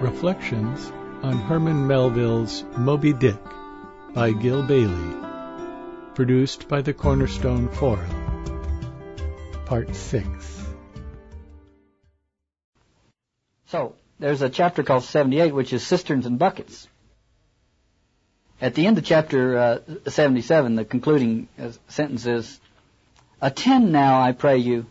Reflections on Herman Melville's Moby Dick by Gil Bailie. Produced by the Cornerstone Forum. Part 6. So, there's a chapter called 78, which is Cisterns and Buckets. At the end of chapter uh, 77, the concluding uh, sentence is, Attend now, I pray you,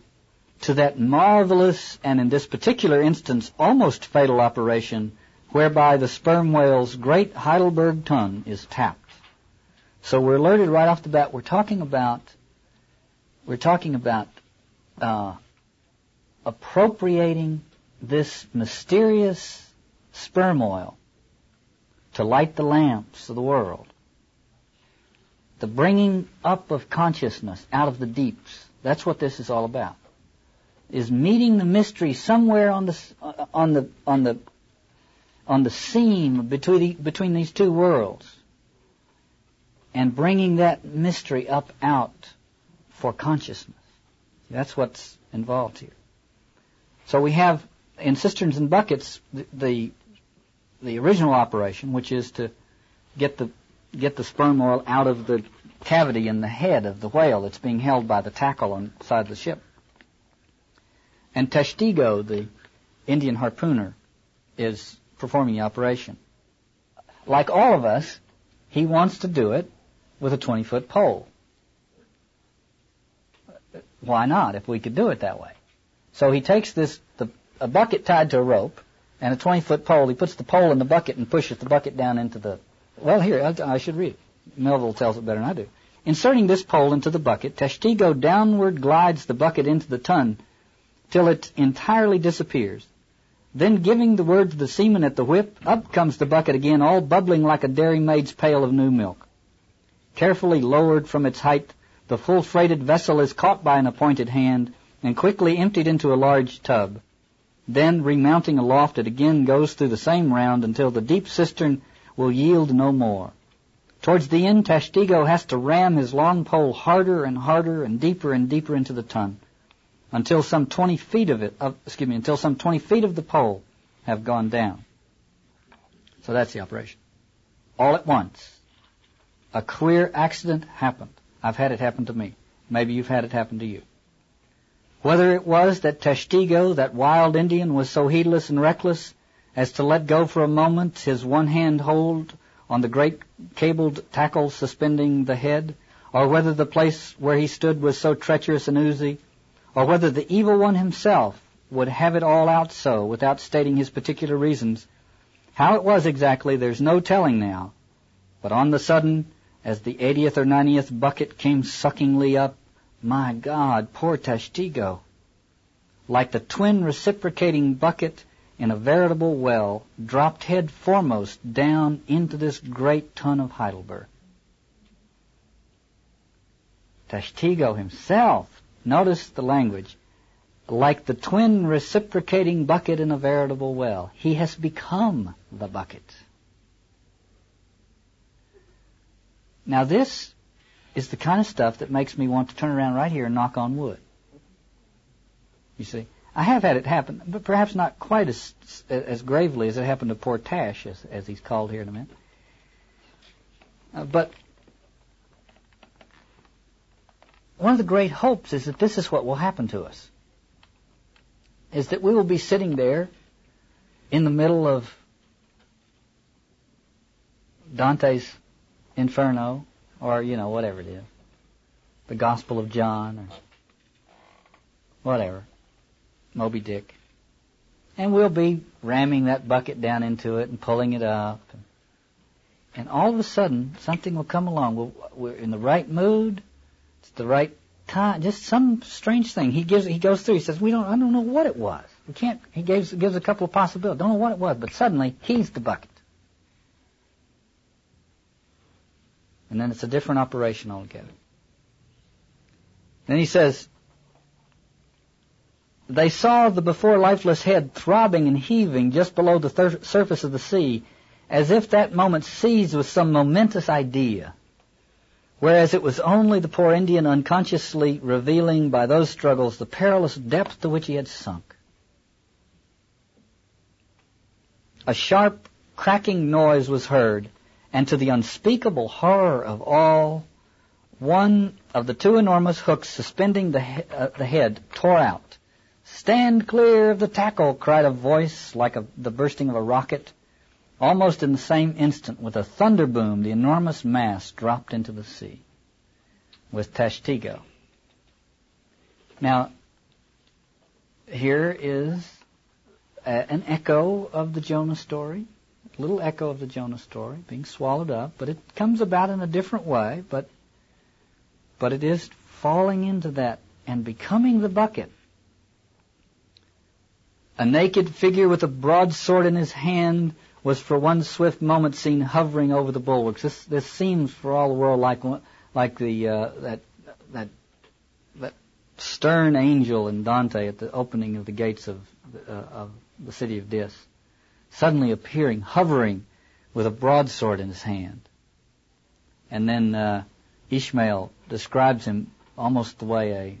to that marvelous and in this particular instance almost fatal operation whereby the sperm whale's great Heidelberg tun is tapped. So we're alerted right off the bat. We're talking about we're talking about uh, appropriating this mysterious sperm oil to light the lamps of the world. The bringing up of consciousness out of the deeps. That's what this is all about is meeting the mystery somewhere on the uh, on the on the on the seam between the, between these two worlds and bringing that mystery up out for consciousness. That's what's involved here. So we have in cisterns and buckets the, the the original operation, which is to get the get the sperm oil out of the cavity in the head of the whale that's being held by the tackle on the side of the ship. And Tashtego, the Indian harpooner, is performing the operation. Like all of us, he wants to do it with a 20 foot pole. Why not, if we could do it that way? So he takes this, the, a bucket tied to a rope, and a 20 foot pole. He puts the pole in the bucket and pushes the bucket down into the. Well, here, I, I should read. Melville tells it better than I do. Inserting this pole into the bucket, Tashtego downward glides the bucket into the tun till it entirely disappears. Then giving the word to the seaman at the whip, up comes the bucket again, all bubbling like a dairy maid's pail of new milk. Carefully lowered from its height, the full freighted vessel is caught by an appointed hand and quickly emptied into a large tub. Then, remounting aloft, it again goes through the same round until the deep cistern will yield no more. Towards the end, Tashtego has to ram his long pole harder and harder and deeper and deeper into the tun until some 20 feet of it, excuse me, until some 20 feet of the pole have gone down. So that's the operation. All at once, a queer accident happened. I've had it happen to me. Maybe you've had it happen to you. Whether it was that Tashtego, that wild Indian, was so heedless and reckless as to let go for a moment his one hand hold on the great cabled tackle suspending the head, or whether the place where he stood was so treacherous and oozy or whether the evil one himself would have it all out so without stating his particular reasons. How it was exactly, there's no telling now. But on the sudden, as the 80th or 90th bucket came suckingly up, my God, poor Tashtego! Like the twin reciprocating bucket in a veritable well, dropped head foremost down into this great tun of Heidelberg. Tashtego himself Notice the language. Like the twin reciprocating bucket in a veritable well. He has become the bucket. Now this is the kind of stuff that makes me want to turn around right here and knock on wood. You see, I have had it happen, but perhaps not quite as as gravely as it happened to poor Tash, as, as he's called here in a minute. Uh, but one of the great hopes is that this is what will happen to us. Is that we will be sitting there in the middle of Dante's Inferno, or, you know, whatever it is. The Gospel of John, or whatever. Moby Dick. And we'll be ramming that bucket down into it and pulling it up. And, all of a sudden, something will come along. We're in the right mood the right time, just some strange thing. He gives, he goes through. He says, "We don't, I don't know what it was. We can't." He gives gives a couple of possibilities. Don't know what it was, but suddenly he's the bucket, and then it's a different operation altogether. Then he says, "They saw the before lifeless head throbbing and heaving just below the thir- surface of the sea, as if that moment seized with some momentous idea." Whereas it was only the poor Indian unconsciously revealing by those struggles the perilous depth to which he had sunk. a sharp cracking noise was heard, and to the unspeakable horror of all, one of the two enormous hooks suspending the, he- uh, the head tore out. Stand clear of the tackle, cried a voice like a, the bursting of a rocket. Almost in the same instant, with a thunder boom, the enormous mass dropped into the sea with Tashtego. Now, here is a, an echo of the Jonah story, a little echo of the Jonah story being swallowed up, but it comes about in a different way, but but it is falling into that and becoming the bucket. A naked figure with a broadsword in his hand was for one swift moment seen hovering over the bulwarks. This this seems for all the world like like the uh, that that that stern angel in Dante at the opening of the gates of uh, of the city of Dis, suddenly appearing, hovering with a broadsword in his hand. And then uh, Ishmael describes him almost the way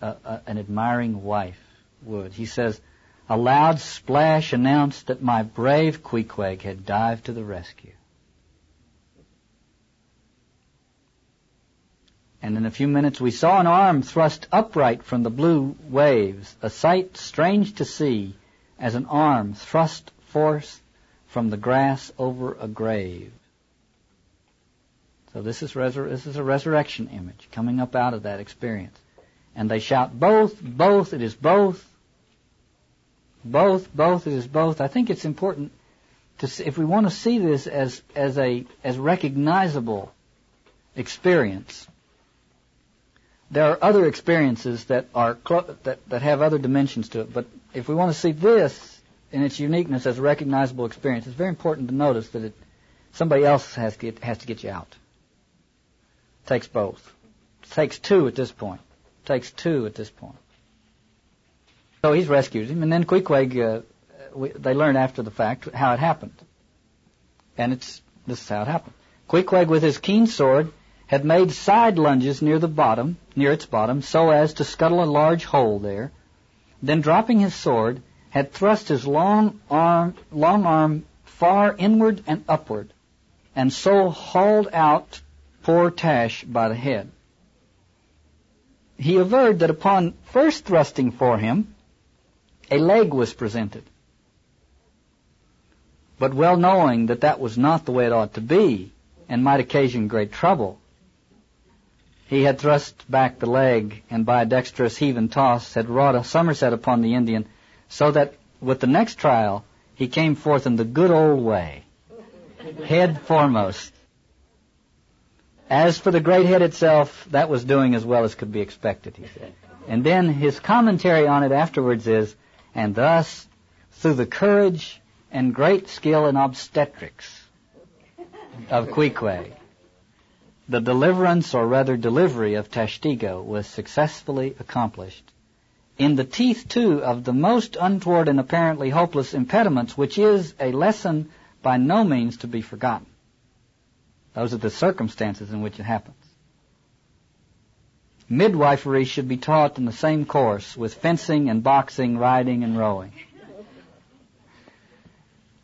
a, a, a, an admiring wife would. He says, "A loud splash announced that my brave Queequeg had dived to the rescue." and in a few minutes we saw an arm thrust upright from the blue waves, a sight strange to see, as an arm thrust forth from the grass over a grave. So this is, resur- this is a resurrection image coming up out of that experience. And they shout, both, both, it is both, both, both, is both. I think it's important to see, if we want to see this as, as a, as recognizable experience, there are other experiences that are clo- that that have other dimensions to it. But if we want to see this in its uniqueness as a recognizable experience, it's very important to notice that it somebody else has to get, has to get you out. It takes both. It takes two at this point. It takes two at this point. So he's rescued him, and then Queequeg, uh, they learn after the fact how it happened. And it's this is how it happened. Queequeg, with his keen sword, had made side lunges near the bottom, near its bottom, so as to scuttle a large hole there. Then, dropping his sword, had thrust his long arm, long arm far inward and upward, and so hauled out poor Tash by the head. He averred that upon first thrusting for him, a leg was presented. But well knowing that that was not the way it ought to be, and might occasion great trouble, he had thrust back the leg, and by a dexterous heave and toss had wrought a somerset upon the Indian, so that with the next trial he came forth in the good old way, head foremost. As for the great head itself, that was doing as well as could be expected, he said. And then his commentary on it afterwards is, and thus, through the courage and great skill in obstetrics of Queequeg, the deliverance, or rather delivery, of Tashtego was successfully accomplished. In the teeth, too, of the most untoward and apparently hopeless impediments, which is a lesson by no means to be forgotten. Those are the circumstances in which it happens. Midwifery should be taught in the same course with fencing and boxing, riding and rowing.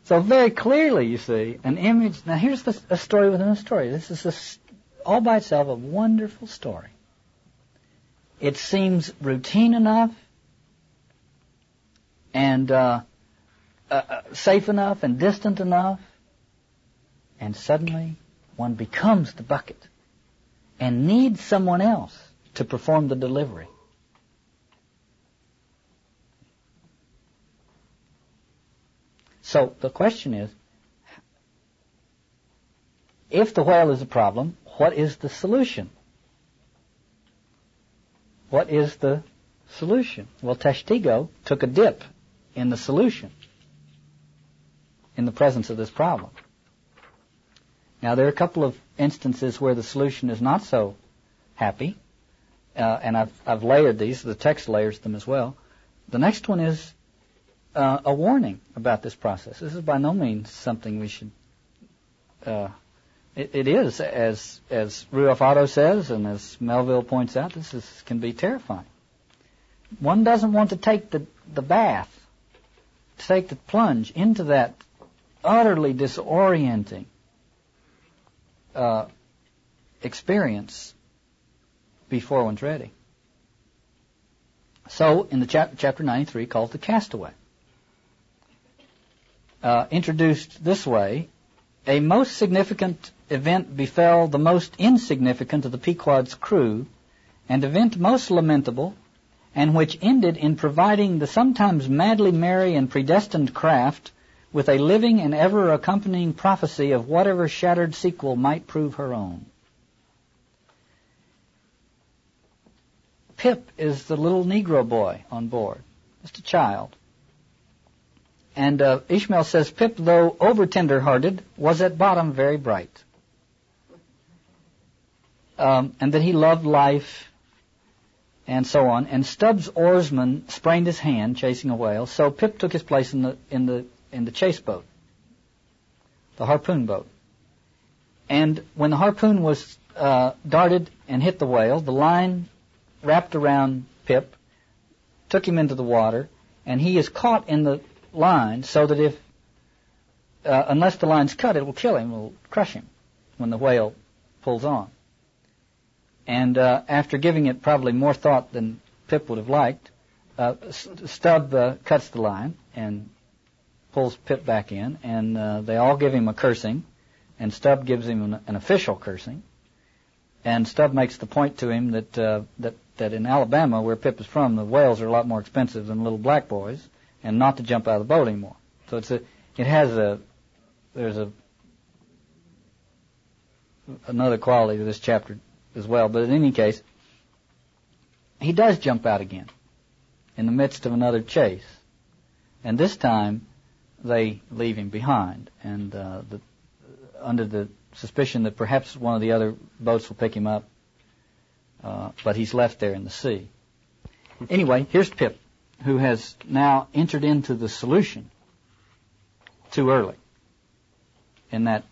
So very clearly, you see, an image. Now here's the, a story within a story. This is a, all by itself a wonderful story. It seems routine enough and uh, uh, uh, safe enough and distant enough, and suddenly one becomes the bucket and needs someone else to perform the delivery. So the question is, if the whale is a problem, what is the solution? What is the solution? Well, Tashtego took a dip in the solution in the presence of this problem. Now, there are a couple of instances where the solution is not so happy, uh, and I've, I've layered these. The text layers them as well. The next one is uh, a warning about this process. This is by no means something we should uh, it, it is, as as Rudolf Otto says, and as Melville points out, this is, can be terrifying. One doesn't want to take the the bath, take the plunge into that utterly disorienting uh, experience before one's ready. So, in the chap- chapter 93, called The Castaway, uh, introduced this way, a most significant event befell the most insignificant of the Pequod's crew, an event most lamentable, and which ended in providing the sometimes madly merry and predestined craft with a living and ever accompanying prophecy of whatever shattered sequel might prove her own. Pip is the little Negro boy on board, just a child. And uh, Ishmael says Pip, though over tender-hearted, was at bottom very bright. Um, and that he loved life and so on. And Stubb's oarsman sprained his hand chasing a whale, so Pip took his place in the in the in the chase boat, the harpoon boat. And when the harpoon was uh, darted and hit the whale, the line wrapped around Pip, took him into the water, and he is caught in the line so that if, uh, unless the line's cut, it will kill him, it will crush him when the whale pulls on. And uh, after giving it probably more thought than Pip would have liked, uh, Stubb uh, cuts the line and pulls Pip back in, and uh, they all give him a cursing, and Stubb gives him an, an official cursing, and Stubb makes the point to him that uh, that that in Alabama, where Pip is from, the whales are a lot more expensive than little black boys, and not to jump out of the boat anymore. So it's a it has a there's a another quality to this chapter as well. But in any case, he does jump out again in the midst of another chase, and this time they leave him behind, and uh, the, under the suspicion that perhaps one of the other boats will pick him up, uh, but he's left there in the sea. Anyway, here's Pip, who has now entered into the solution too early in that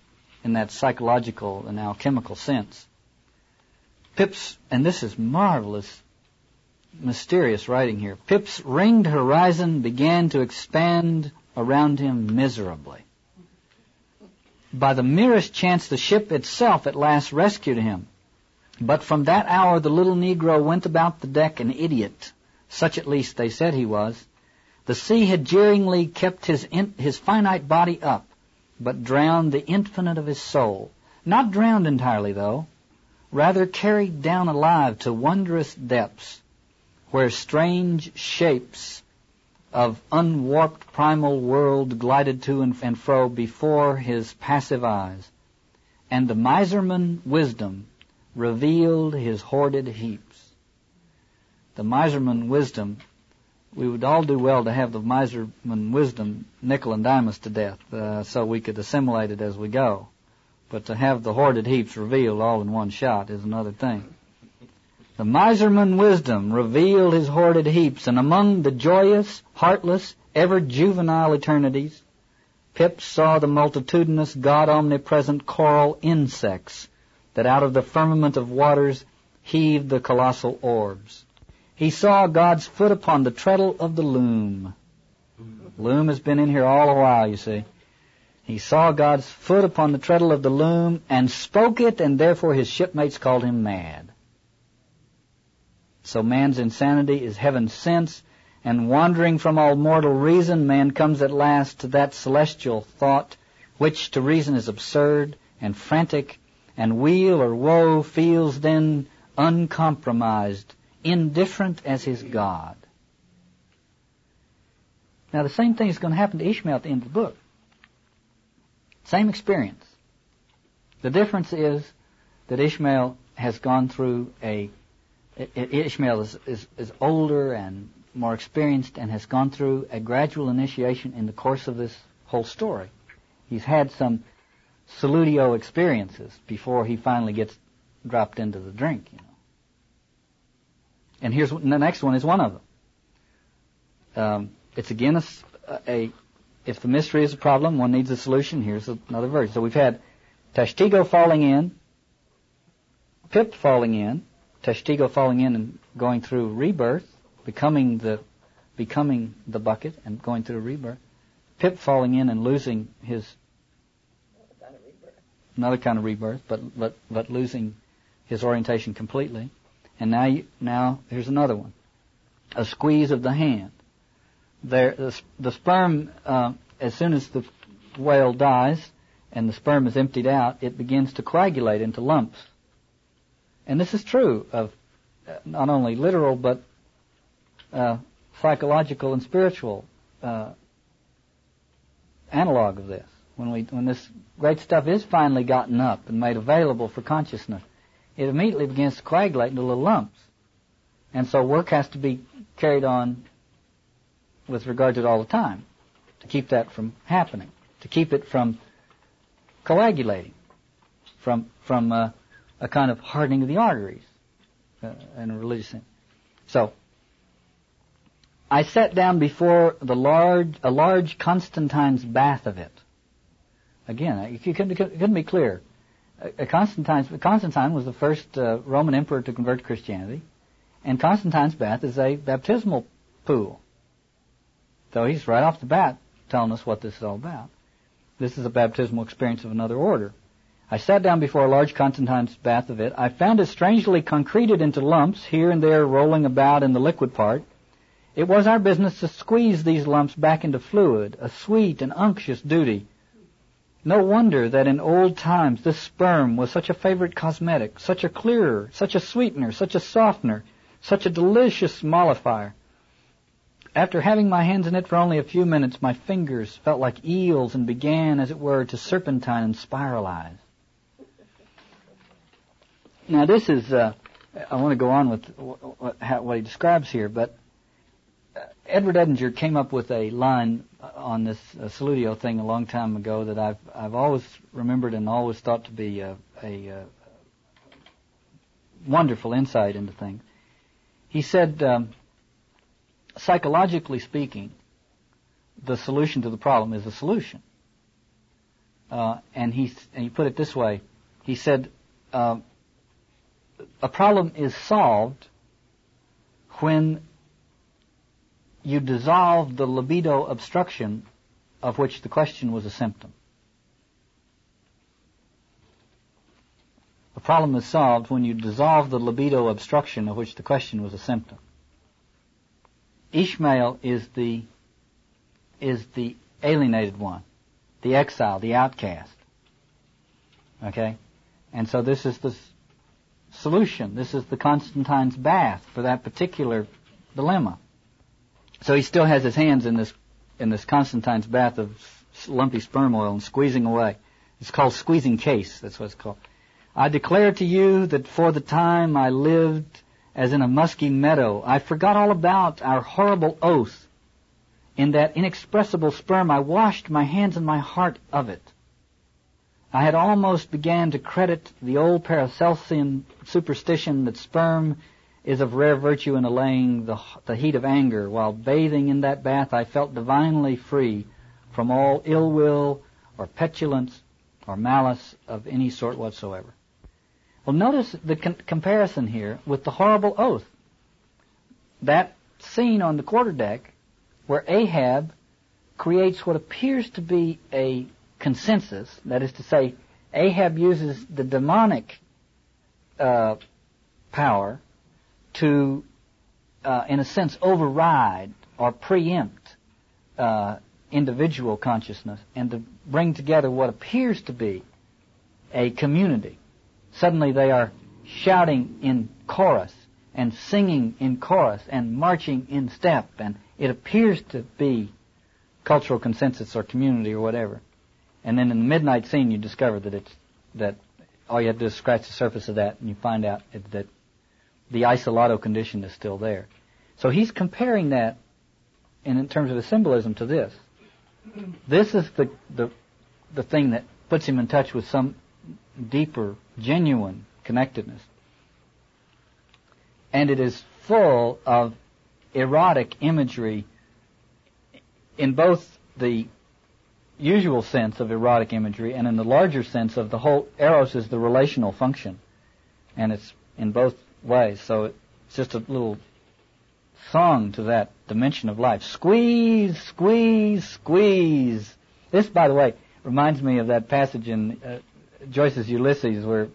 in that psychological and alchemical sense. Pip's, and this is marvelous, mysterious writing here. Pip's ringed horizon began to expand around him miserably. By the merest chance, the ship itself at last rescued him. But from that hour, the little Negro went about the deck an idiot. Such at least they said he was. The sea had jeeringly kept his, in, his finite body up, but drowned the infinite of his soul. Not drowned entirely, though. Rather carried down alive to wondrous depths, where strange shapes of unwarped primal world glided to and fro before his passive eyes, and the miserman wisdom revealed his hoarded heaps. The miserman wisdom, we would all do well to have the miserman wisdom nickel and dime us to death, uh, so we could assimilate it as we go. But to have the hoarded heaps revealed all in one shot is another thing. The miserman wisdom revealed his hoarded heaps, and among the joyous, heartless, ever juvenile eternities, Pip saw the multitudinous, God omnipresent coral insects that out of the firmament of waters heaved the colossal orbs. He saw God's foot upon the treadle of the loom. Loom has been in here all a while, you see. He saw God's foot upon the treadle of the loom and spoke it, and therefore his shipmates called him mad. So man's insanity is heaven's sense, and wandering from all mortal reason, man comes at last to that celestial thought, which to reason is absurd and frantic, and weal or woe feels then uncompromised, indifferent as his God. Now the same thing is going to happen to Ishmael at the end of the book. Same experience. The difference is that Ishmael has gone through a Ishmael is, is, is older and more experienced and has gone through a gradual initiation in the course of this whole story. He's had some solutio experiences before he finally gets dropped into the drink, you know. And here's the next one is one of them. Um, it's again a, a, if the mystery is a problem, one needs a solution. Here's another verse. So we've had Tashtego falling in, Pip falling in, Tashtego falling in and going through rebirth, becoming the becoming the bucket and going through rebirth. Pip falling in and losing his another kind of rebirth, but but but losing his orientation completely. And now you, now here's another one, a squeeze of the hand. There, the, the sperm, uh, as soon as the whale dies and the sperm is emptied out, it begins to coagulate into lumps. And this is true of uh, not only literal but uh, psychological and spiritual uh, analog of this. When we when this great stuff is finally gotten up and made available for consciousness, it immediately begins to coagulate into little lumps. And so work has to be carried on with regard to it all the time to keep that from happening, to keep it from coagulating, from from uh, a kind of hardening of the arteries uh, in a religious sense. So I sat down before the large a large Constantine's bath of it. Again, it couldn't, be clear. Constantine, Constantine was the first uh, Roman emperor to convert to Christianity, and Constantine's bath is a baptismal pool. So he's right off the bat telling us what this is all about. This is a baptismal experience of another order. I sat down before a large Constantine's bath of it. I found it strangely concreted into lumps, here and there rolling about in the liquid part. It was our business to squeeze these lumps back into fluid, a sweet and unctuous duty no wonder that in old times this sperm was such a favorite cosmetic, such a clearer, such a sweetener, such a softener, such a delicious mollifier. After having my hands in it for only a few minutes, my fingers felt like eels and began, as it were, to serpentine and spiralize. Now this is, uh, I want to go on with what, what he describes here, but Edward Edinger came up with a line on this uh, Solutio thing a long time ago that I've I've always remembered and always thought to be a, a, a wonderful insight into things. He said, um, psychologically speaking, the solution to the problem is a solution. Uh, and he and he put it this way. He said, uh, a problem is solved when you dissolve the libido obstruction of which the question was a symptom. The problem is solved when you dissolve the libido obstruction of which the question was a symptom. Ishmael is the is the alienated one, the exile, the outcast. Okay? And so this is the solution. This is the Constantine's bath for that particular dilemma. So he still has his hands in this in this Constantine's bath of lumpy sperm oil and squeezing away. It's called squeezing case. That's what it's called. I declare to you that for the time I lived as in a musky meadow, I forgot all about our horrible oath. In that inexpressible sperm, I washed my hands and my heart of it. I had almost began to credit the old Paracelsian superstition that sperm is of rare virtue in allaying the, the heat of anger. While bathing in that bath, I felt divinely free from all ill will or petulance or malice of any sort whatsoever. Well, notice the con- comparison here with the horrible oath. That scene on the quarterdeck where Ahab creates what appears to be a consensus, that is to say, Ahab uses the demonic uh, power to, uh, in a sense, override or preempt uh, individual consciousness and to bring together what appears to be a community. Suddenly they are shouting in chorus and singing in chorus and marching in step and it appears to be cultural consensus or community or whatever. And then in the midnight scene you discover that it's, that all you have to do is scratch the surface of that and you find out that the isolato condition is still there. So he's comparing that in, in terms of the symbolism to this. This is the, the, the thing that puts him in touch with some deeper, genuine connectedness. And it is full of erotic imagery in both the usual sense of erotic imagery and in the larger sense of the whole eros is the relational function. And it's in both ways. So it's just a little song to that dimension of life. Squeeze, squeeze, squeeze. This, by the way, reminds me of that passage in uh, Joyce's Ulysses, where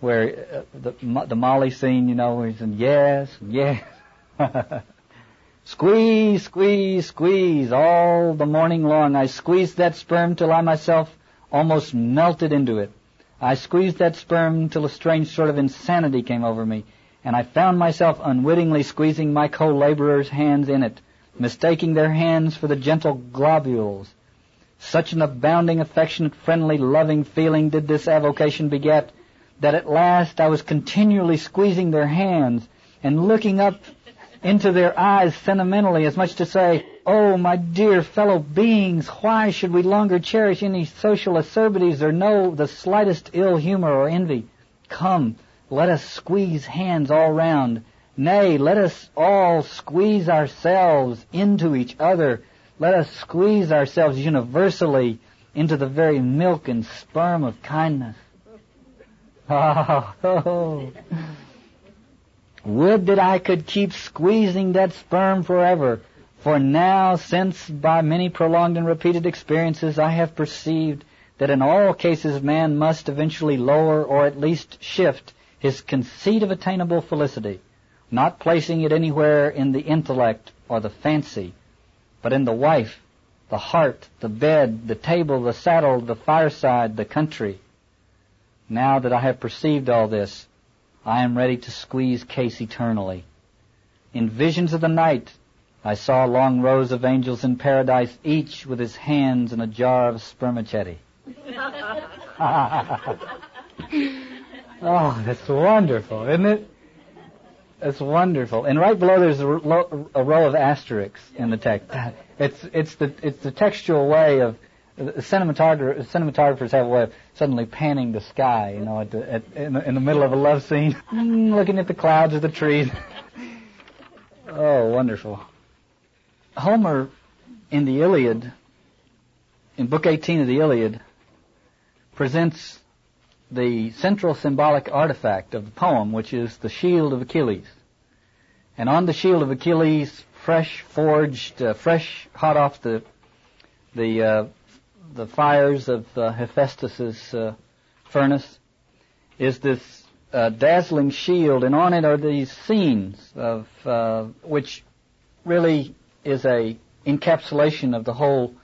where uh, the the Molly scene, you know, where he's saying yes, yes. squeeze, squeeze, squeeze all the morning long. I squeezed that sperm till I myself almost melted into it. I squeezed that sperm till a strange sort of insanity came over me, and I found myself unwittingly squeezing my co-laborers' hands in it, mistaking their hands for the gentle globules. Such an abounding, affectionate, friendly, loving feeling did this avocation beget, that at last I was continually squeezing their hands and looking up into their eyes sentimentally as much to say, Oh, my dear fellow beings, why should we longer cherish any social acerbities or know the slightest ill humor or envy? Come, let us squeeze hands all round. Nay, let us all squeeze ourselves into each other. Let us squeeze ourselves universally into the very milk and sperm of kindness. Oh. Would that I could keep squeezing that sperm forever, for now, since by many prolonged and repeated experiences I have perceived that in all cases man must eventually lower or at least shift his conceit of attainable felicity, not placing it anywhere in the intellect or the fancy, but in the wife, the heart, the bed, the table, the saddle, the fireside, the country. Now that I have perceived all this, I am ready to squeeze Case eternally. In visions of the night, I saw long rows of angels in paradise, each with his hands in a jar of spermaceti. oh, that's wonderful, isn't it? That's wonderful. And right below there's a, a row of asterisks in the text. It's it's the it's the textual way of cinematographers, cinematographers have a way of suddenly panning the sky, you know, at the, at, in, the, in the middle of a love scene, looking at the clouds or the trees. oh, wonderful. Homer, in the Iliad, in Book 18 of the Iliad, presents the central symbolic artifact of the poem, which is the shield of Achilles. And on the shield of Achilles, fresh forged, uh, fresh, hot off the the uh, the fires of uh, Hephaestus's uh, furnace is this uh, dazzling shield, and on it are these scenes of uh, which really is a encapsulation of the whole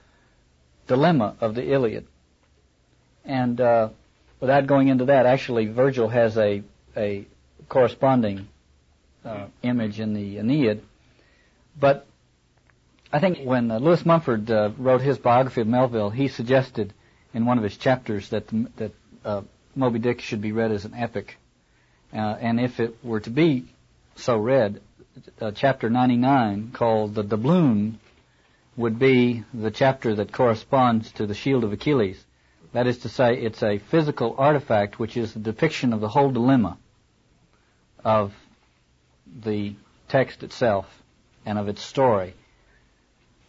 dilemma of the Iliad. And uh, without going into that, actually, Virgil has a a corresponding uh, image in the Aeneid, but I think when uh, Lewis Mumford uh, wrote his biography of Melville, he suggested in one of his chapters that that uh, Moby Dick should be read as an epic, uh, and if it were to be so read, uh, chapter 99 called the doubloon would be the chapter that corresponds to the shield of Achilles. That is to say, it's a physical artifact which is the depiction of the whole dilemma of the text itself and of its story.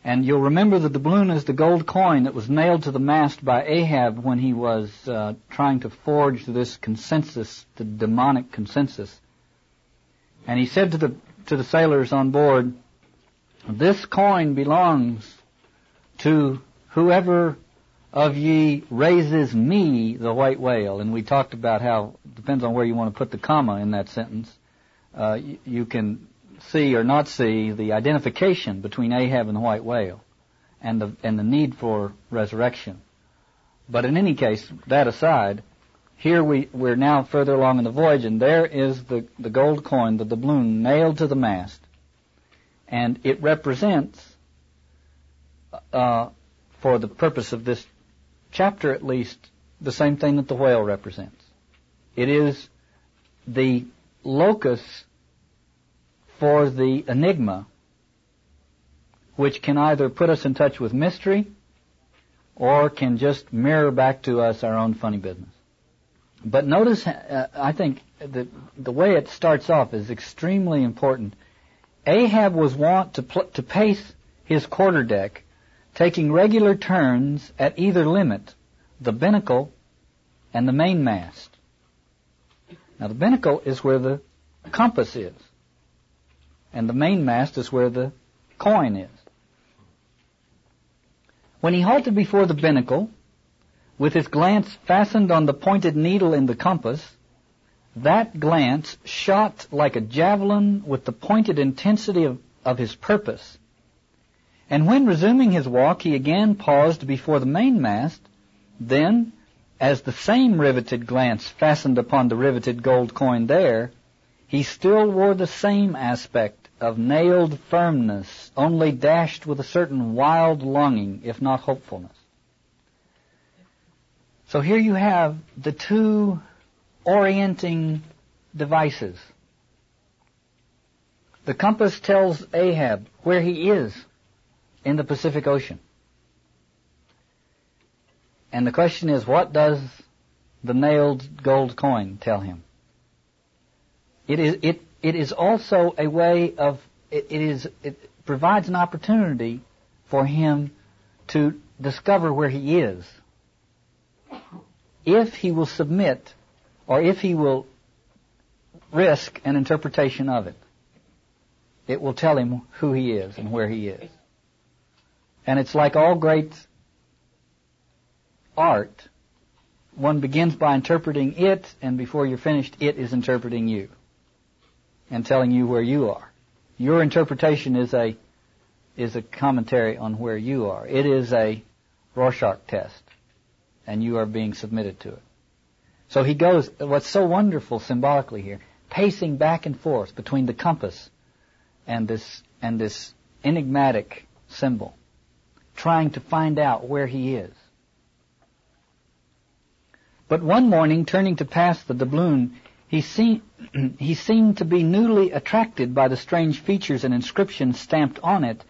And you'll remember that the doubloon is the gold coin that was nailed to the mast by Ahab when he was uh, trying to forge this consensus, the demonic consensus. And he said to the to the sailors on board, "This coin belongs to whoever of ye raises me the white whale." And we talked about how depends on where you want to put the comma in that sentence. Uh, you, you can see or not see the identification between Ahab and the white whale and the, and the need for resurrection. But in any case, that aside, here we, we're now further along in the voyage and there is the, the gold coin, the doubloon, nailed to the mast. And it represents, uh, for the purpose of this chapter at least, the same thing that the whale represents. It is the locus for the enigma, which can either put us in touch with mystery or can just mirror back to us our own funny business. But notice, uh, I think that the way it starts off is extremely important. Ahab was wont to, pl- to pace his quarterdeck, taking regular turns at either limit, the binnacle and the mainmast. Now the binnacle is where the compass is and the mainmast is where the coin is. When he halted before the binnacle, with his glance fastened on the pointed needle in the compass, that glance shot like a javelin with the pointed intensity of, of his purpose. And when resuming his walk, he again paused before the mainmast, then, as the same riveted glance fastened upon the riveted gold coin there, he still wore the same aspect of nailed firmness, only dashed with a certain wild longing, if not hopefulness. So here you have the two orienting devices. The compass tells Ahab where he is in the Pacific Ocean. And the question is, what does the nailed gold coin tell him? It is, it, it is also a way of, it, it is, it provides an opportunity for him to discover where he is. If he will submit, or if he will risk an interpretation of it, it will tell him who he is and where he is. And it's like all great art. One begins by interpreting it, and before you're finished, it is interpreting you and telling you where you are. Your interpretation is a is a commentary on where you are. It is a Rorschach test, and you are being submitted to it. So he goes. What's so wonderful symbolically here, pacing back and forth between the compass and this and this enigmatic symbol, trying to find out where he is. But one morning, turning to pass the doubloon, he, see, he seemed to be newly attracted by the strange features and inscriptions stamped on it,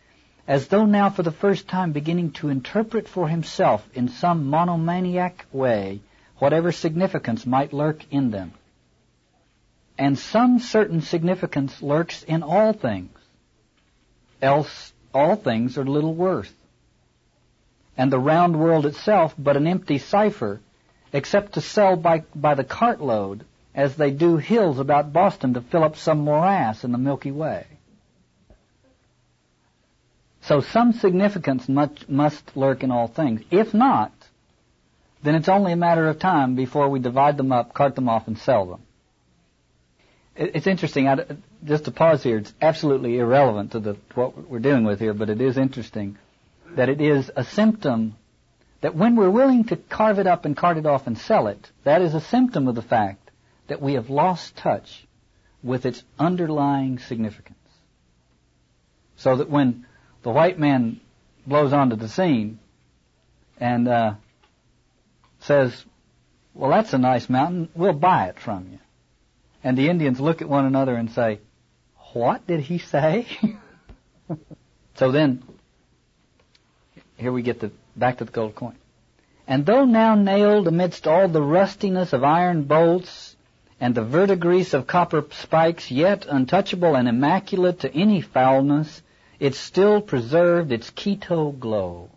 as though now for the first time beginning to interpret for himself in some monomaniac way whatever significance might lurk in them. And some certain significance lurks in all things, else all things are little worth. And the round world itself but an empty cipher, except to sell by, by the cartload as they do hills about Boston to fill up some morass in the Milky Way. So some significance must, must lurk in all things. If not, then it's only a matter of time before we divide them up, cart them off, and sell them. It's interesting. I, just to pause here, it's absolutely irrelevant to the, what we're dealing with here, but it is interesting that it is a symptom that when we're willing to carve it up and cart it off and sell it, that is a symptom of the fact that we have lost touch with its underlying significance. So that when the white man blows onto the scene and uh, says, well, that's a nice mountain, we'll buy it from you. And the Indians look at one another and say, what did he say? so then, here we get the, back to the gold coin. And though now nailed amidst all the rustiness of iron bolts and the verdigris of copper spikes, yet untouchable and immaculate to any foulness, it still preserved its Quito glow.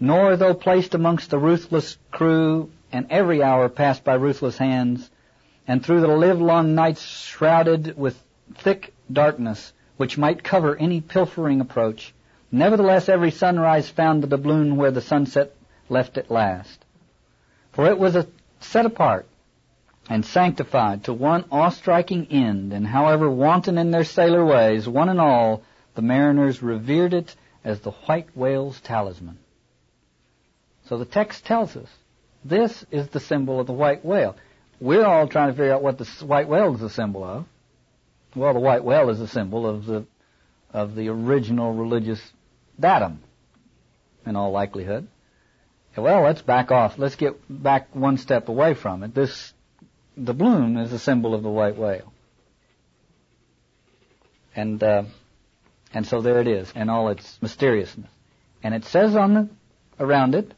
Nor, though placed amongst the ruthless crew, and every hour passed by ruthless hands, and through the livelong nights shrouded with thick darkness, which might cover any pilfering approach, nevertheless every sunrise found the doubloon where the sunset left it last. For it was set apart, and sanctified to one awe-striking end, and however wanton in their sailor ways, one and all, the mariners revered it as the white whale's talisman. So the text tells us this is the symbol of the white whale. We're all trying to figure out what the white whale is a symbol of. Well, the white whale is a symbol of the of the original religious datum, in all likelihood. Well, let's back off. Let's get back one step away from it. This the bloom is a symbol of the white whale. And, uh, and so there it is in all its mysteriousness. And it says on the, around it,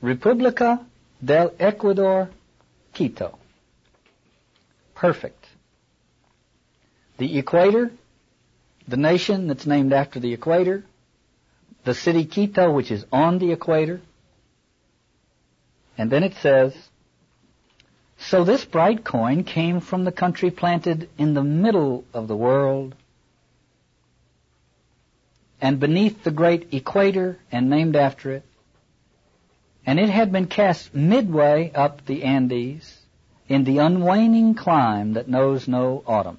Republica del Ecuador, Quito. Perfect. The equator, the nation that's named after the equator, the city Quito, which is on the equator, and then it says, so this bright coin came from the country planted in the middle of the world and beneath the great equator and named after it. And it had been cast midway up the Andes in the unwaning clime that knows no autumn.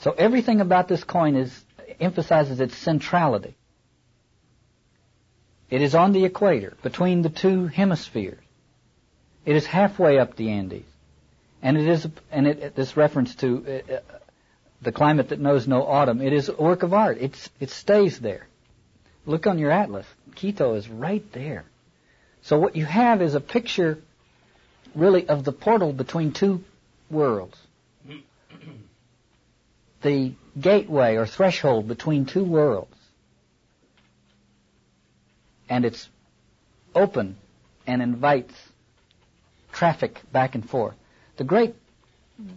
So everything about this coin is emphasizes its centrality. It is on the equator, between the two hemispheres. It is halfway up the Andes. And it is, and it, this reference to uh, uh, the climate that knows no autumn, it is a work of art. It's, it stays there. Look on your atlas. Quito is right there. So what you have is a picture, really, of the portal between two worlds. The gateway or threshold between two worlds. And it's open and invites traffic back and forth. The great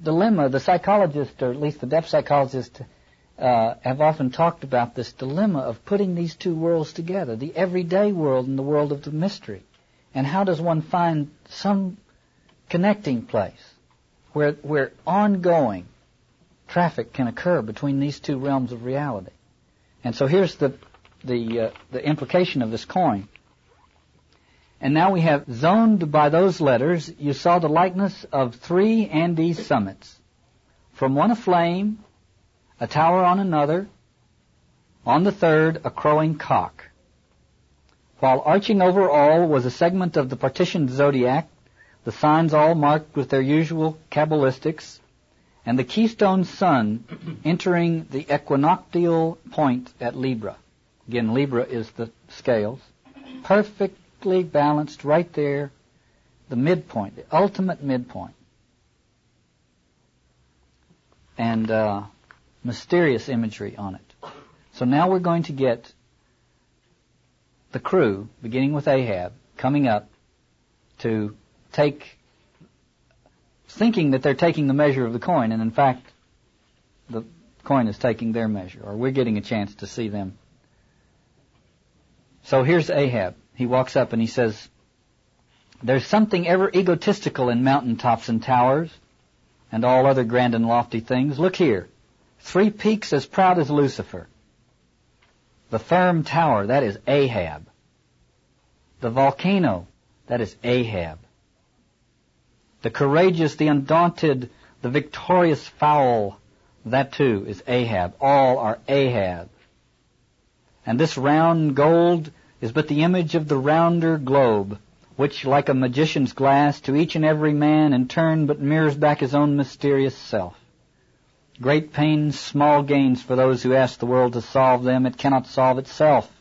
dilemma, the psychologist, or at least the depth psychologist, uh, have often talked about this dilemma of putting these two worlds together, the everyday world and the world of the mystery. And how does one find some connecting place where, where ongoing traffic can occur between these two realms of reality? And so here's the, the, uh, the implication of this coin. And now we have zoned by those letters, you saw the likeness of three Andes summits. From one a flame, a tower on another, on the third a crowing cock. While arching over all was a segment of the partitioned zodiac, the signs all marked with their usual cabalistics, and the keystone sun entering the equinoctial point at Libra. Again, Libra is the scales. Perfectly balanced right there, the midpoint, the ultimate midpoint. And uh, mysterious imagery on it. So now we're going to get the crew, beginning with Ahab, coming up to take, thinking that they're taking the measure of the coin, and in fact, the coin is taking their measure, or we're getting a chance to see them. So here's Ahab. He walks up and he says, There's something ever egotistical in mountain tops and towers, and all other grand and lofty things. Look here. Three peaks as proud as Lucifer. The firm tower, that is Ahab. The volcano, that is Ahab. The courageous, the undaunted, the victorious fowl, that too is Ahab. All are Ahab. And this round gold is but the image of the rounder globe, which, like a magician's glass, to each and every man in turn but mirrors back his own mysterious self. Great pains, small gains for those who ask the world to solve them. It cannot solve itself.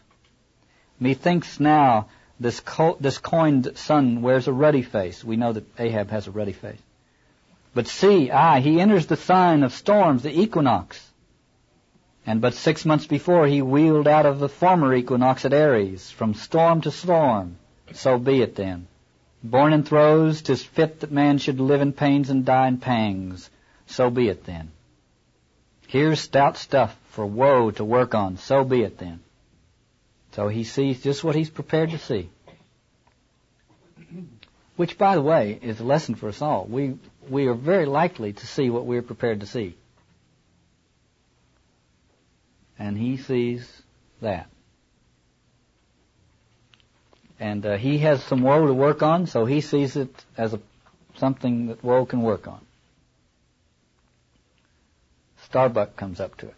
Methinks now this, co- this coined sun wears a ruddy face. We know that Ahab has a ruddy face. But see, aye, he enters the sign of storms, the equinox. And but six months before he wheeled out of the former equinox at Aries, from storm to storm. So be it then. Born in throes, 'tis fit that man should live in pains and die in pangs. So be it then. Here's stout stuff for woe to work on. So be it then. So he sees just what he's prepared to see. Which, by the way, is a lesson for us all. We, we are very likely to see what we're prepared to see. And he sees that. And uh, he has some woe to work on, so he sees it as a, something that woe can work on. Starbuck comes up to it.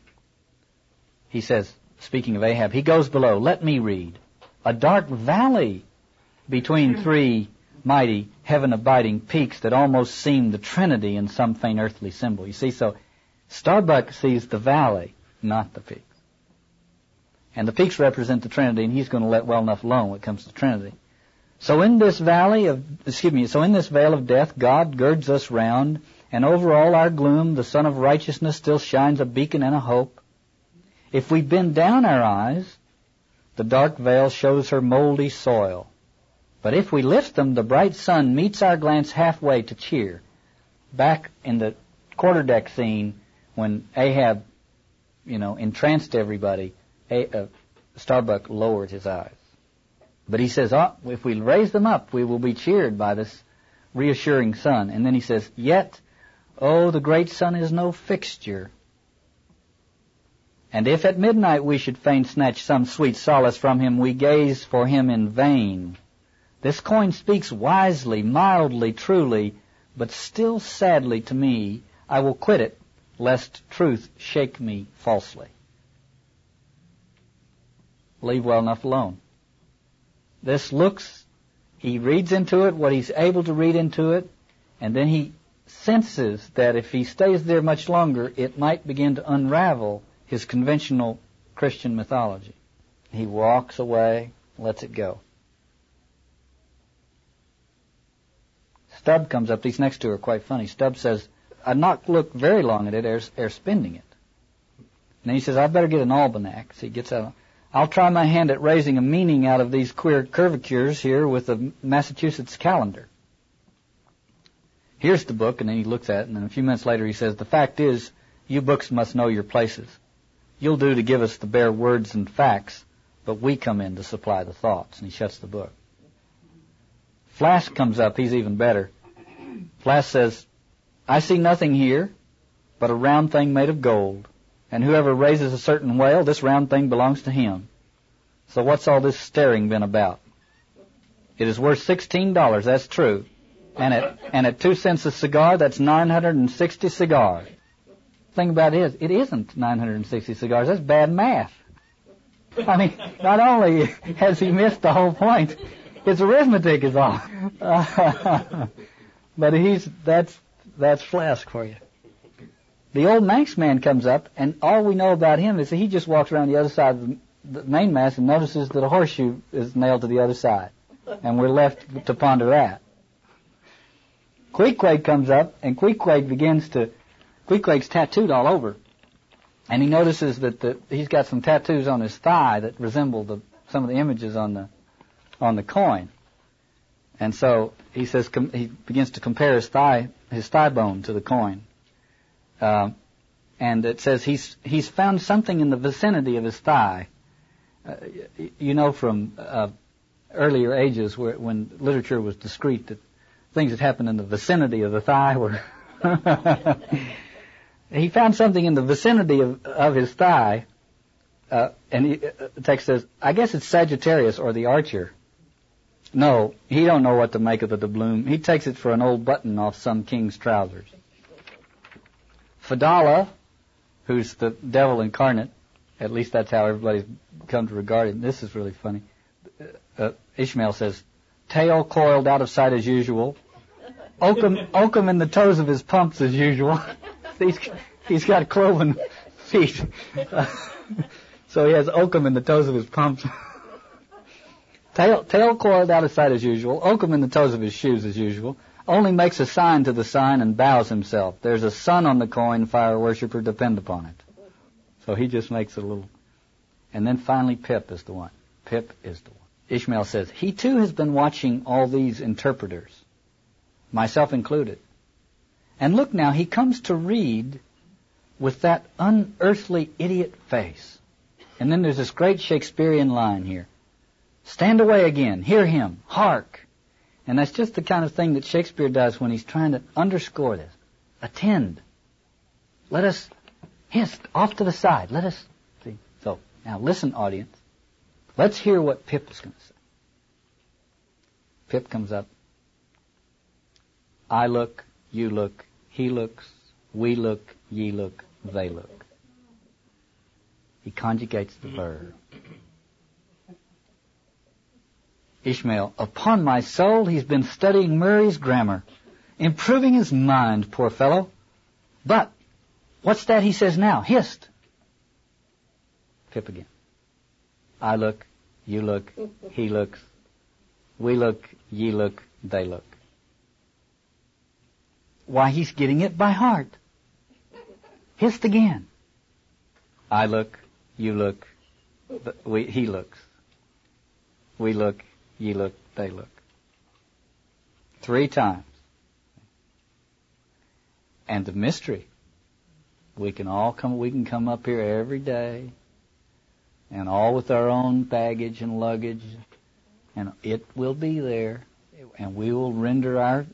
He says, speaking of Ahab, he goes below. Let me read. A dark valley between three mighty heaven abiding peaks that almost seem the Trinity in some faint earthly symbol. You see, so Starbuck sees the valley, not the peaks. And the peaks represent the Trinity, and he's going to let well enough alone when it comes to Trinity. So in this valley of, excuse me, so in this vale of death, God girds us round and over all our gloom the sun of righteousness still shines a beacon and a hope. If we bend down our eyes, the dark vale shows her moldy soil. But if we lift them, the bright sun meets our glance halfway to cheer. Back in the quarterdeck scene, when Ahab, you know, entranced everybody, uh, Starbuck lowered his eyes. But he says, oh, if we raise them up, we will be cheered by this reassuring sun. And then he says, yet Oh, the great sun is no fixture. And if at midnight we should fain snatch some sweet solace from him, we gaze for him in vain. This coin speaks wisely, mildly, truly, but still sadly to me, I will quit it, lest truth shake me falsely. Leave well enough alone. This looks, he reads into it what he's able to read into it, and then he senses that if he stays there much longer, it might begin to unravel his conventional Christian mythology. He walks away, lets it go. Stubb comes up. These next two are quite funny. Stubb says, I'd not look very long at it ere, ere spending it. And he says, I better get an almanac. So he gets out. I'll try my hand at raising a meaning out of these queer curvatures here with the Massachusetts calendar. Here's the book, and then he looks at it, and then a few minutes later he says, the fact is, you books must know your places. You'll do to give us the bare words and facts, but we come in to supply the thoughts. And he shuts the book. Flask comes up. He's even better. Flask says, I see nothing here but a round thing made of gold. And whoever raises a certain whale, this round thing belongs to him. So what's all this staring been about? It is worth sixteen dollars, that's true. And at and at two cents a cigar, that's nine hundred and sixty cigars. Thing about it is, it isn't nine hundred and sixty cigars. That's bad math. I mean, not only has he missed the whole point, his arithmetic is off. but he's that's that's Flask for you. The old Manx man comes up, and all we know about him is that he just walks around the other side of the mainmast and notices that a horseshoe is nailed to the other side, and we're left to ponder that. Queequeg comes up, and Queequeg begins to. Queequeg's tattooed all over, and he notices that the, he's got some tattoos on his thigh that resemble the, some of the images on the on the coin. And so he says com- he begins to compare his thigh his thigh bone to the coin, uh, and it says he's he's found something in the vicinity of his thigh. Uh, you know from uh, earlier ages where when literature was discreet that things that happened in the vicinity of the thigh were. he found something in the vicinity of, of his thigh, uh, and he, uh, the text says, I guess it's Sagittarius or the archer. No, he don't know what to make of the doubloon. He takes it for an old button off some king's trousers. Fedallah, who's the devil incarnate, at least that's how everybody's come to regard him. This is really funny. Uh, Ishmael says, tail coiled out of sight as usual, oakum, oakum in the toes of his pumps as usual. he's, he's got cloven feet. Uh, so he has oakum in the toes of his pumps. Tail, tail coiled out of sight as usual, oakum in the toes of his shoes as usual, only makes a sign to the sign and bows himself. There's a sun on the coin, fire worshipper, depend upon it. So he just makes a little. And then finally Pip is the one. Pip is the one. Ishmael says, he too has been watching all these interpreters, myself included. And look now, he comes to read with that unearthly idiot face. And then there's this great Shakespearean line here. Stand away again. Hear him. Hark. And that's just the kind of thing that Shakespeare does when he's trying to underscore this. Attend. Let us hist off to the side. Let us see. So now listen, audience. Let's hear what Pip is going to say. Pip comes up. I look, you look, he looks, we look, ye look, they look. He conjugates the verb. Ishmael, upon my soul, he's been studying Murray's grammar, improving his mind, poor fellow. But, what's that he says now? Hist. Pip again. I look, you look, he looks, we look, ye look, they look. Why, he's getting it by heart. Hist again. I look, you look, we, he looks. We look, ye look, they look. Three times. And the mystery. We can all come, we can come up here every day and all with our own baggage and luggage and it will be there and we will render our,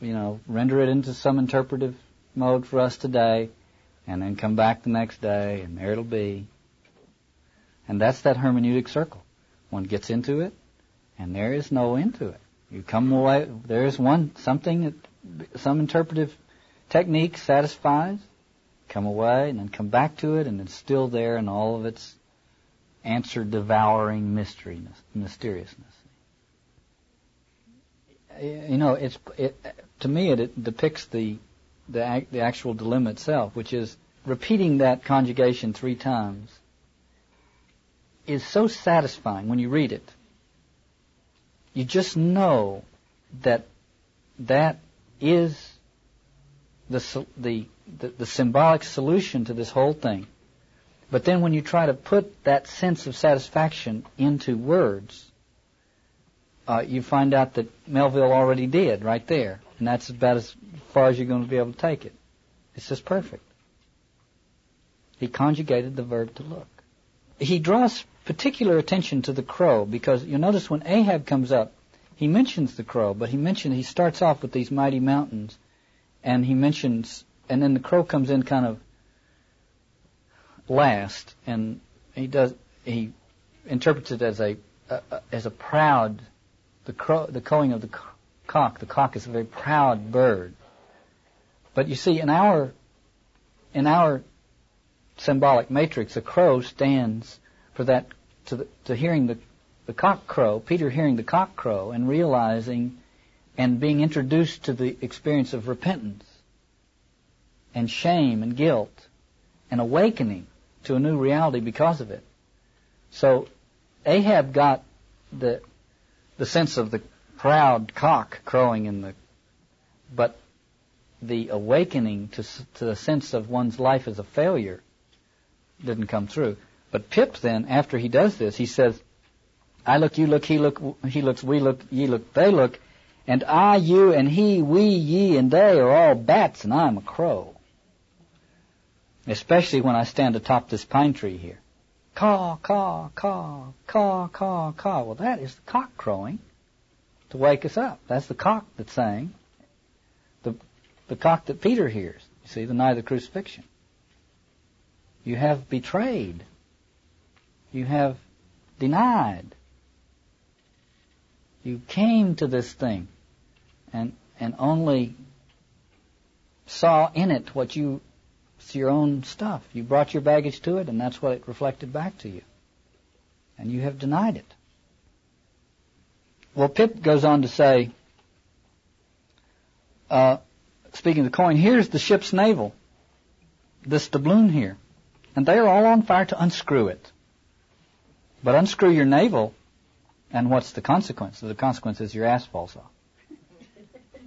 you know, render it into some interpretive mode for us today and then come back the next day, and there it'll be. And that's that hermeneutic circle. One gets into it, and there is no end to it. You come away, there's one, something, that some interpretive technique satisfies, come away, and then come back to it, and it's still there in all of its answer devouring mystery, mysteriousness. You know, it's it, to me it, it depicts the the, the actual dilemma itself, which is repeating that conjugation three times is so satisfying when you read it. You just know that that is the, the, the, the symbolic solution to this whole thing. But then when you try to put that sense of satisfaction into words, uh, you find out that Melville already did right there. And that's about as far as you're going to be able to take it. It's just perfect. He conjugated the verb to look. He draws particular attention to the crow because you'll notice when Ahab comes up, he mentions the crow, but he mentions he starts off with these mighty mountains, and he mentions, and then the crow comes in kind of last, and he does he interprets it as a, as a proud the crow the crowing of the cock. The cock is a very proud bird. But you see, in our in our symbolic matrix, a crow stands for that to, the, to hearing the, the cock crow, Peter hearing the cock crow and realizing and being introduced to the experience of repentance and shame and guilt and awakening to a new reality because of it. So Ahab got the the sense of the proud cock crowing in the, but the awakening to, to the sense of one's life as a failure didn't come through. But Pip then, after he does this, he says, I look, you look, he look, he looks, we look, ye look, they look, and I, you, and he, we, ye, and they are all bats, and I'm a crow. Especially when I stand atop this pine tree here. Caw, caw, caw, caw, caw, caw. Well, that is the cock crowing to wake us up. That's the cock that's saying. The, the cock that Peter hears. You see, the night of the crucifixion. You have betrayed. You have denied. You came to this thing and, and only saw in it what you, it's your own stuff. You brought your baggage to it and that's what it reflected back to you. And you have denied it. Well, Pip goes on to say, uh, speaking of the coin, here's the ship's navel, this doubloon here, and they are all on fire to unscrew it. But unscrew your navel, and what's the consequence? The consequence is your ass falls off.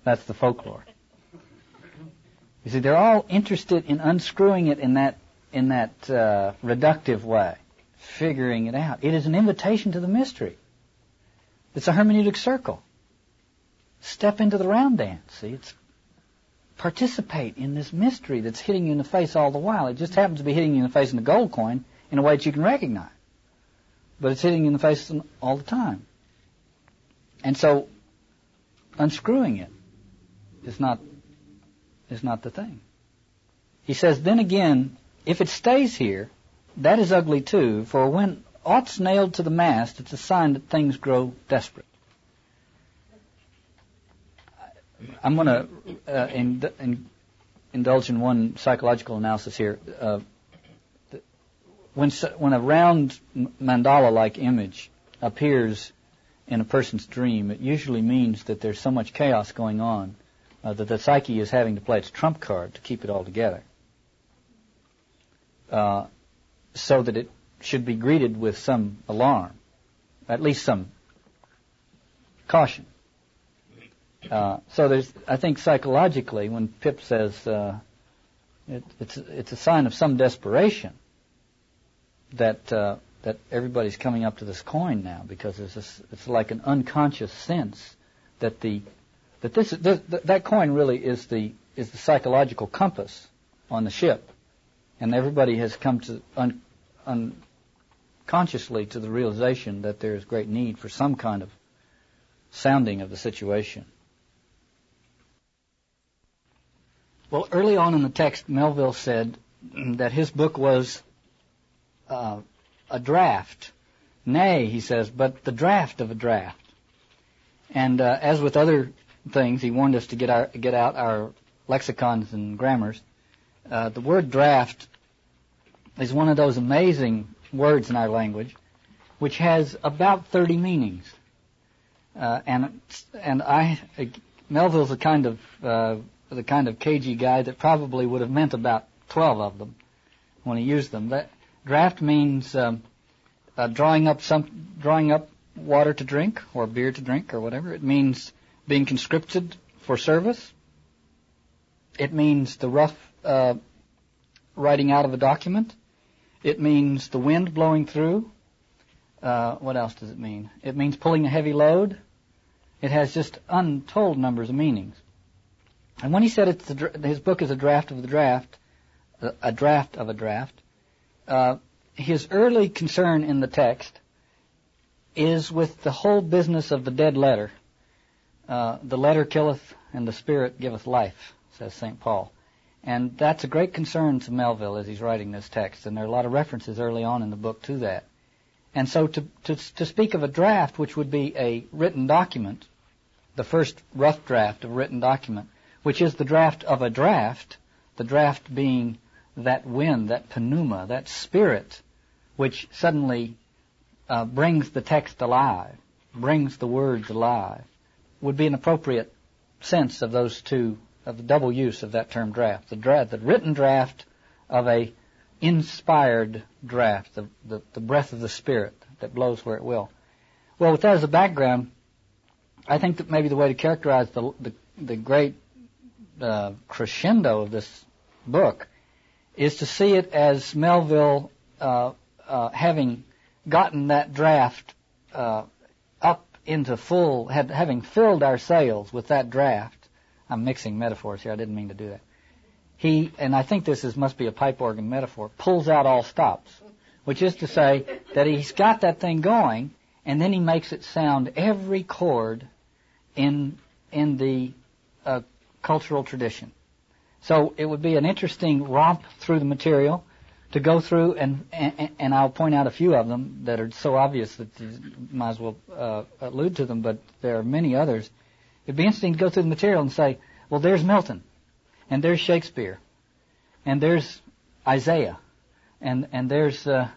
That's the folklore. You see, they're all interested in unscrewing it in that in that uh, reductive way, figuring it out. It is an invitation to the mystery. It's a hermeneutic circle. Step into the round dance. See, it's participate in this mystery that's hitting you in the face all the while. It just happens to be hitting you in the face in the gold coin in a way that you can recognize. But it's hitting you in the face all the time. And so, unscrewing it is not, is not the thing. He says, then again, if it stays here, that is ugly too, for when Aught's nailed to the mast, it's a sign that things grow desperate. I'm going to uh, in, in, indulge in one psychological analysis here. Uh, when, when a round mandala-like image appears in a person's dream, it usually means that there's so much chaos going on uh, that the psyche is having to play its trump card to keep it all together. Uh, so that it should be greeted with some alarm, at least some caution. Uh, so there's, I think psychologically, when Pip says uh, it, it's it's a sign of some desperation that uh, that everybody's coming up to this coin now because this, it's like an unconscious sense that the that this, this that coin really is the is the psychological compass on the ship, and everybody has come to un, un, consciously to the realization that there is great need for some kind of sounding of the situation. Well, early on in the text, Melville said, that his book was uh, a draft. Nay, he says, but the draft of a draft. And uh, as with other things, he warned us to get our get out our lexicons and grammars. Uh, the word draft is one of those amazing words in our language, which has about 30 meanings. Uh, and and I Melville's the kind of uh, the kind of cagey guy that probably would have meant about 12 of them when he used them. That draft means um, uh, drawing up some drawing up water to drink or beer to drink or whatever. It means being conscripted for service. It means the rough uh, writing out of a document. It means the wind blowing through. Uh, what else does it mean? It means pulling a heavy load. It has just untold numbers of meanings. And when he said it's the, his book is a draft of the draft, a draft of a draft, uh, his early concern in the text is with the whole business of the dead letter. Uh, the letter killeth and the spirit giveth life, says St. Paul. And that's a great concern to Melville as he's writing this text, and there are a lot of references early on in the book to that. And so to, to, to speak of a draft, which would be a written document, the first rough draft of a written document, which is the draft of a draft, the draft being that wind, that pneuma, that spirit, which suddenly uh, brings the text alive, brings the words alive, would be an appropriate sense of those two, of the double use of that term draft. The draft, the written draft of a inspired draft, the, the, the breath of the Spirit that blows where it will. Well, with that as a background, I think that maybe the way to characterize the, the, the great uh, crescendo of this book is to see it as Melville uh, uh, having gotten that draft uh, up into full, had, having filled our sails with that draft. I'm mixing metaphors here. I didn't mean to do that. He, and I think this is must be a pipe organ metaphor, pulls out all stops, which is to say that he's got that thing going, and then he makes it sound every chord in in the uh, cultural tradition. So it would be an interesting romp through the material to go through, and, and, and I'll point out a few of them that are so obvious that you might as well uh, allude to them, but there are many others. It'd be interesting to go through the material and say, well, there's Milton, and there's Shakespeare, and there's Isaiah, and and there's uh,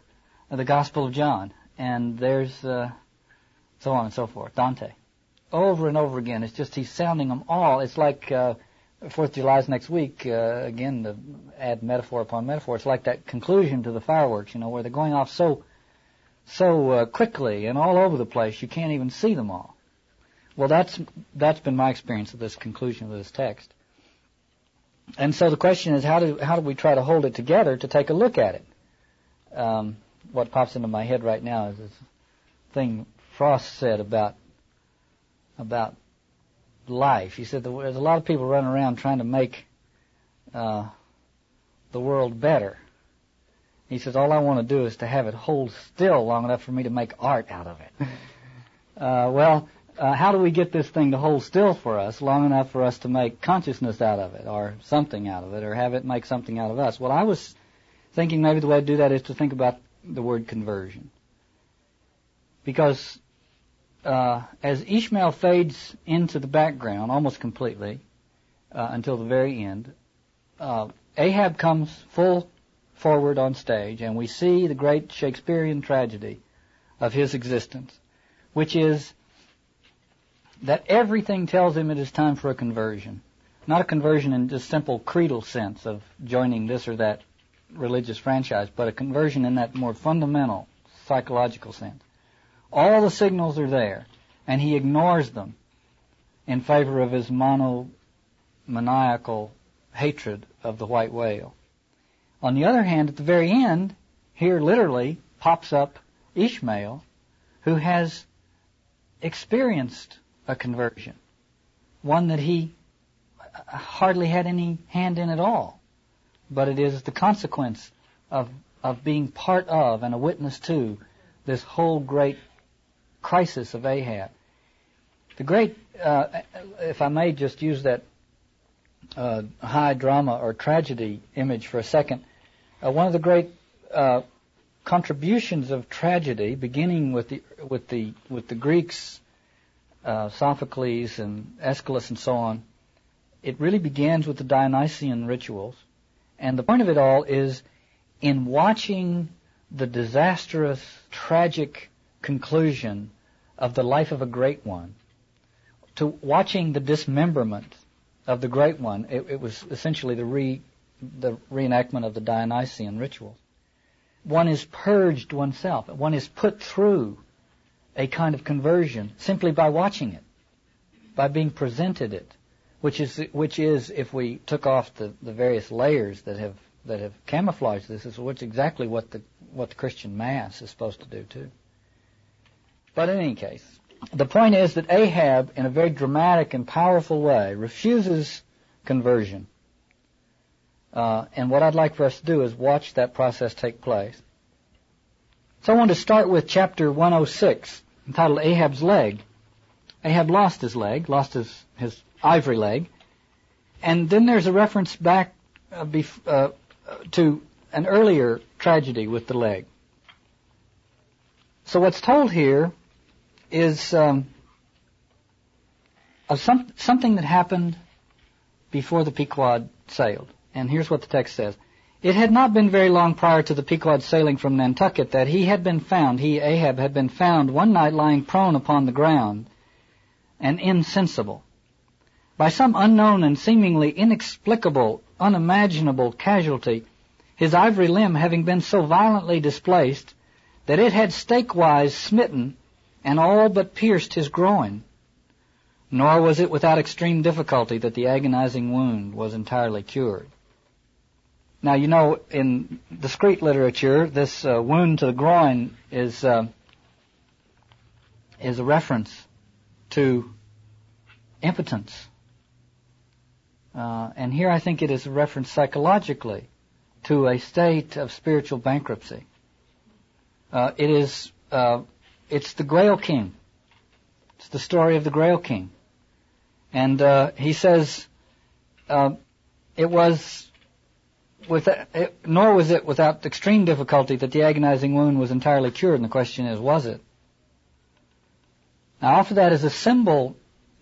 the Gospel of John, and there's uh, so on and so forth, Dante. Over and over again, it's just he's sounding them all. It's like uh, Fourth of July is next week. Uh, again, to add metaphor upon metaphor, it's like that conclusion to the fireworks, you know, where they're going off so so uh, quickly and all over the place you can't even see them all. Well, that's that's been my experience of this conclusion of this text. And so the question is, how do how do we try to hold it together to take a look at it? Um, what pops into my head right now is this thing Frost said about about life. He said there's a lot of people running around trying to make uh, the world better. He says all I want to do is to have it hold still long enough for me to make art out of it. uh, well, uh, how do we get this thing to hold still for us long enough for us to make consciousness out of it, or something out of it, or have it make something out of us? Well, I was thinking maybe the way to do that is to think about the word conversion. Because uh, as Ishmael fades into the background almost completely uh, until the very end, uh, Ahab comes full forward on stage, and we see the great Shakespearean tragedy of his existence, which is that everything tells him it is time for a conversion. Not a conversion in just simple creedal sense of joining this or that religious franchise, but a conversion in that more fundamental psychological sense. All the signals are there, and he ignores them in favor of his monomaniacal hatred of the white whale. On the other hand, at the very end, here literally pops up Ishmael, who has experienced a conversion, one that he hardly had any hand in at all, but it is the consequence of of being part of and a witness to this whole great crisis of Ahab. The great, uh, if I may just use that uh, high drama or tragedy image for a second, Uh, one of the great uh, contributions of tragedy, beginning with the with the with the Greeks, uh, Sophocles and Aeschylus and so on, it really begins with the Dionysian rituals, and the point of it all is in watching the disastrous, tragic conclusion of the life of a great one, to watching the dismemberment of the great one. It, it was essentially the re the reenactment of the Dionysian rituals one is purged oneself. One is put through a kind of conversion simply by watching it, by being presented it, which is which is if we took off the, the various layers that have that have camouflaged this, is exactly what the what the Christian Mass is supposed to do too. But in any case, the point is that Ahab, in a very dramatic and powerful way, refuses conversion uh, and what I'd like for us to do is watch that process take place. So I want to start with chapter 106, entitled Ahab's Leg. Ahab lost his leg, lost his, his ivory leg. And then there's a reference back uh, bef- uh, to an earlier tragedy with the leg. So what's told here is um, of some, something that happened before the Pequod sailed. And here's what the text says. It had not been very long prior to the Pequod sailing from Nantucket that he had been found, he, Ahab, had been found one night lying prone upon the ground and insensible. By some unknown and seemingly inexplicable, unimaginable casualty, his ivory limb having been so violently displaced that it had stake-wise smitten and all but pierced his groin. Nor was it without extreme difficulty that the agonizing wound was entirely cured. Now, you know, in discrete literature, this uh, wound to the groin is uh, is a reference to impotence, uh, and here I think it is a reference psychologically to a state of spiritual bankruptcy. Uh, it is uh, it's the Grail King. It's the story of the Grail King, and uh, he says it was with, nor was it without extreme difficulty that the agonizing wound was entirely cured, and the question is, was it? Now, I offer that as a symbol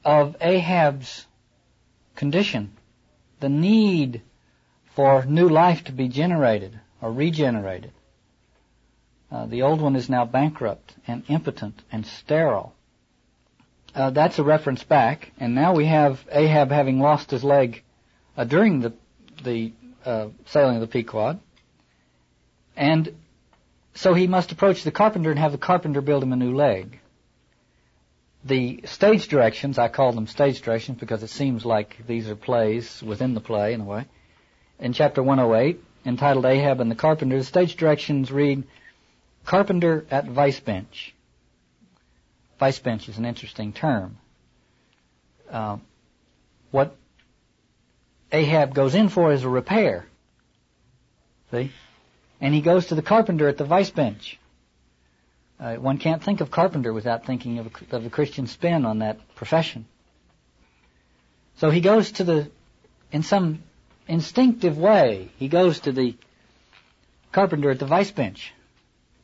of Ahab's condition, the need for new life to be generated or regenerated. Uh, the old one is now bankrupt and impotent and sterile. Uh, that's a reference back, and now we have Ahab having lost his leg uh, during the the uh, sailing of the Pequod. And so he must approach the carpenter and have the carpenter build him a new leg. The stage directions, I call them stage directions because it seems like these are plays within the play in a way. In chapter 108, entitled Ahab and the Carpenter, the stage directions read, Carpenter at Vice Bench. Vice bench is an interesting term. Uh, what Ahab goes in for is a repair. See? And he goes to the carpenter at the vice bench. Uh, one can't think of carpenter without thinking of a, of a Christian spin on that profession. So he goes to the, in some instinctive way, he goes to the carpenter at the vice bench.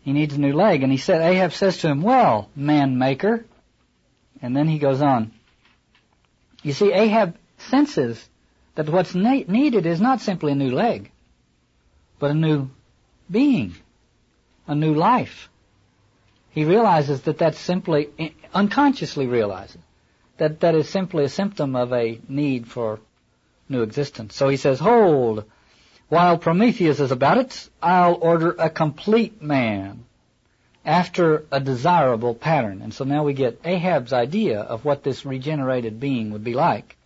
He needs a new leg, and he said, Ahab says to him, well, man maker. And then he goes on. You see, Ahab senses that what's needed is not simply a new leg, but a new being, a new life. He realizes that that's simply, unconsciously realizes, that that is simply a symptom of a need for new existence. So he says, hold, while Prometheus is about it, I'll order a complete man after a desirable pattern. And so now we get Ahab's idea of what this regenerated being would be like.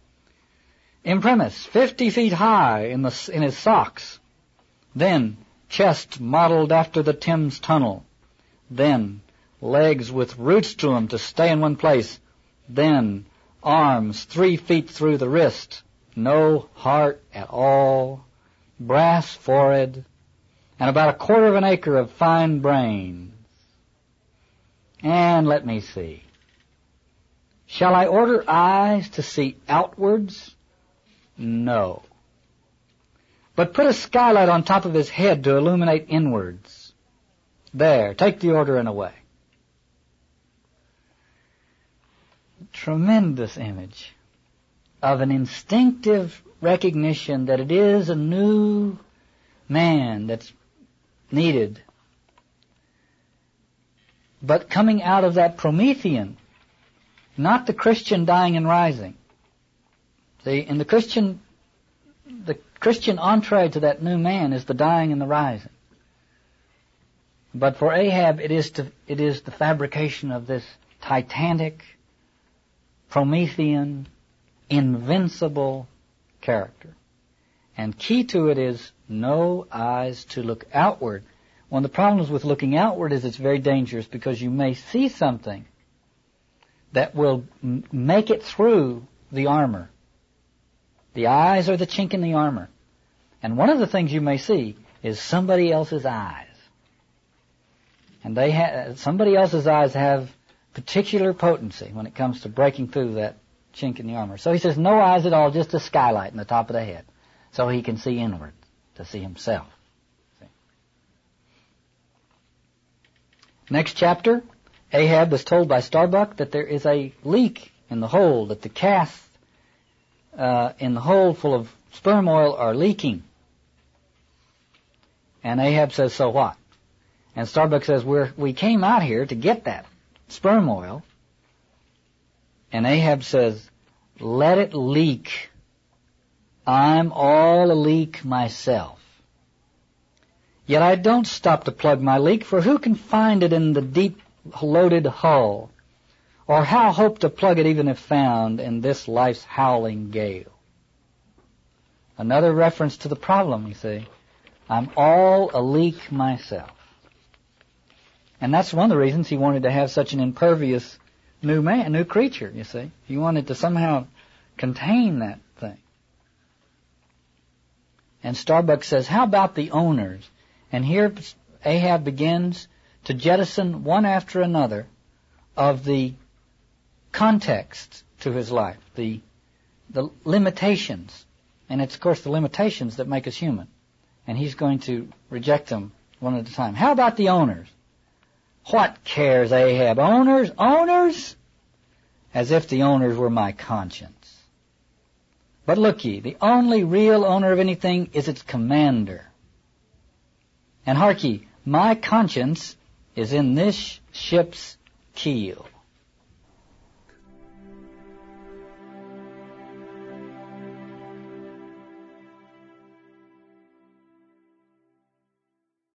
Imprimis, 50 feet high in, the, in his socks. Then, chest modeled after the Thames Tunnel. Then, legs with roots to 'em to stay in one place. Then, arms three feet through the wrist. No heart at all. Brass forehead. And about a quarter of an acre of fine brains. And let me see. Shall I order eyes to see outwards no. But put a skylight on top of his head to illuminate inwards. There, take the order and away. Tremendous image of an instinctive recognition that it is a new man that's needed. But coming out of that Promethean, not the Christian dying and rising. See, in the Christian, the Christian entree to that new man is the dying and the rising. But for Ahab, it is to, it is the fabrication of this titanic, Promethean, invincible character. And key to it is no eyes to look outward. One of the problems with looking outward is it's very dangerous because you may see something that will m- make it through the armor. The eyes are the chink in the armor. And one of the things you may see is somebody else's eyes. And they ha- somebody else's eyes have particular potency when it comes to breaking through that chink in the armor. So he says, no eyes at all, just a skylight in the top of the head. So he can see inward, to see himself. See? Next chapter, Ahab was told by Starbuck that there is a leak in the hold, that the casks uh, in the hold full of sperm oil are leaking. And Ahab says, so what? And Starbuck says, We're, we came out here to get that sperm oil. And Ahab says, let it leak. I'm all a leak myself. Yet I don't stop to plug my leak, for who can find it in the deep loaded hull? Or how hope to plug it even if found in this life's howling gale? Another reference to the problem, you see. I'm all a leak myself. And that's one of the reasons he wanted to have such an impervious new man, new creature, you see. He wanted to somehow contain that thing. And Starbuck says, how about the owners? And here Ahab begins to jettison one after another of the context to his life, the, the limitations. And it's of course the limitations that make us human. And he's going to reject them one at a time. How about the owners? What cares Ahab? Owners? Owners? As if the owners were my conscience. But look ye, the only real owner of anything is its commander. And hark ye, my conscience is in this ship's keel.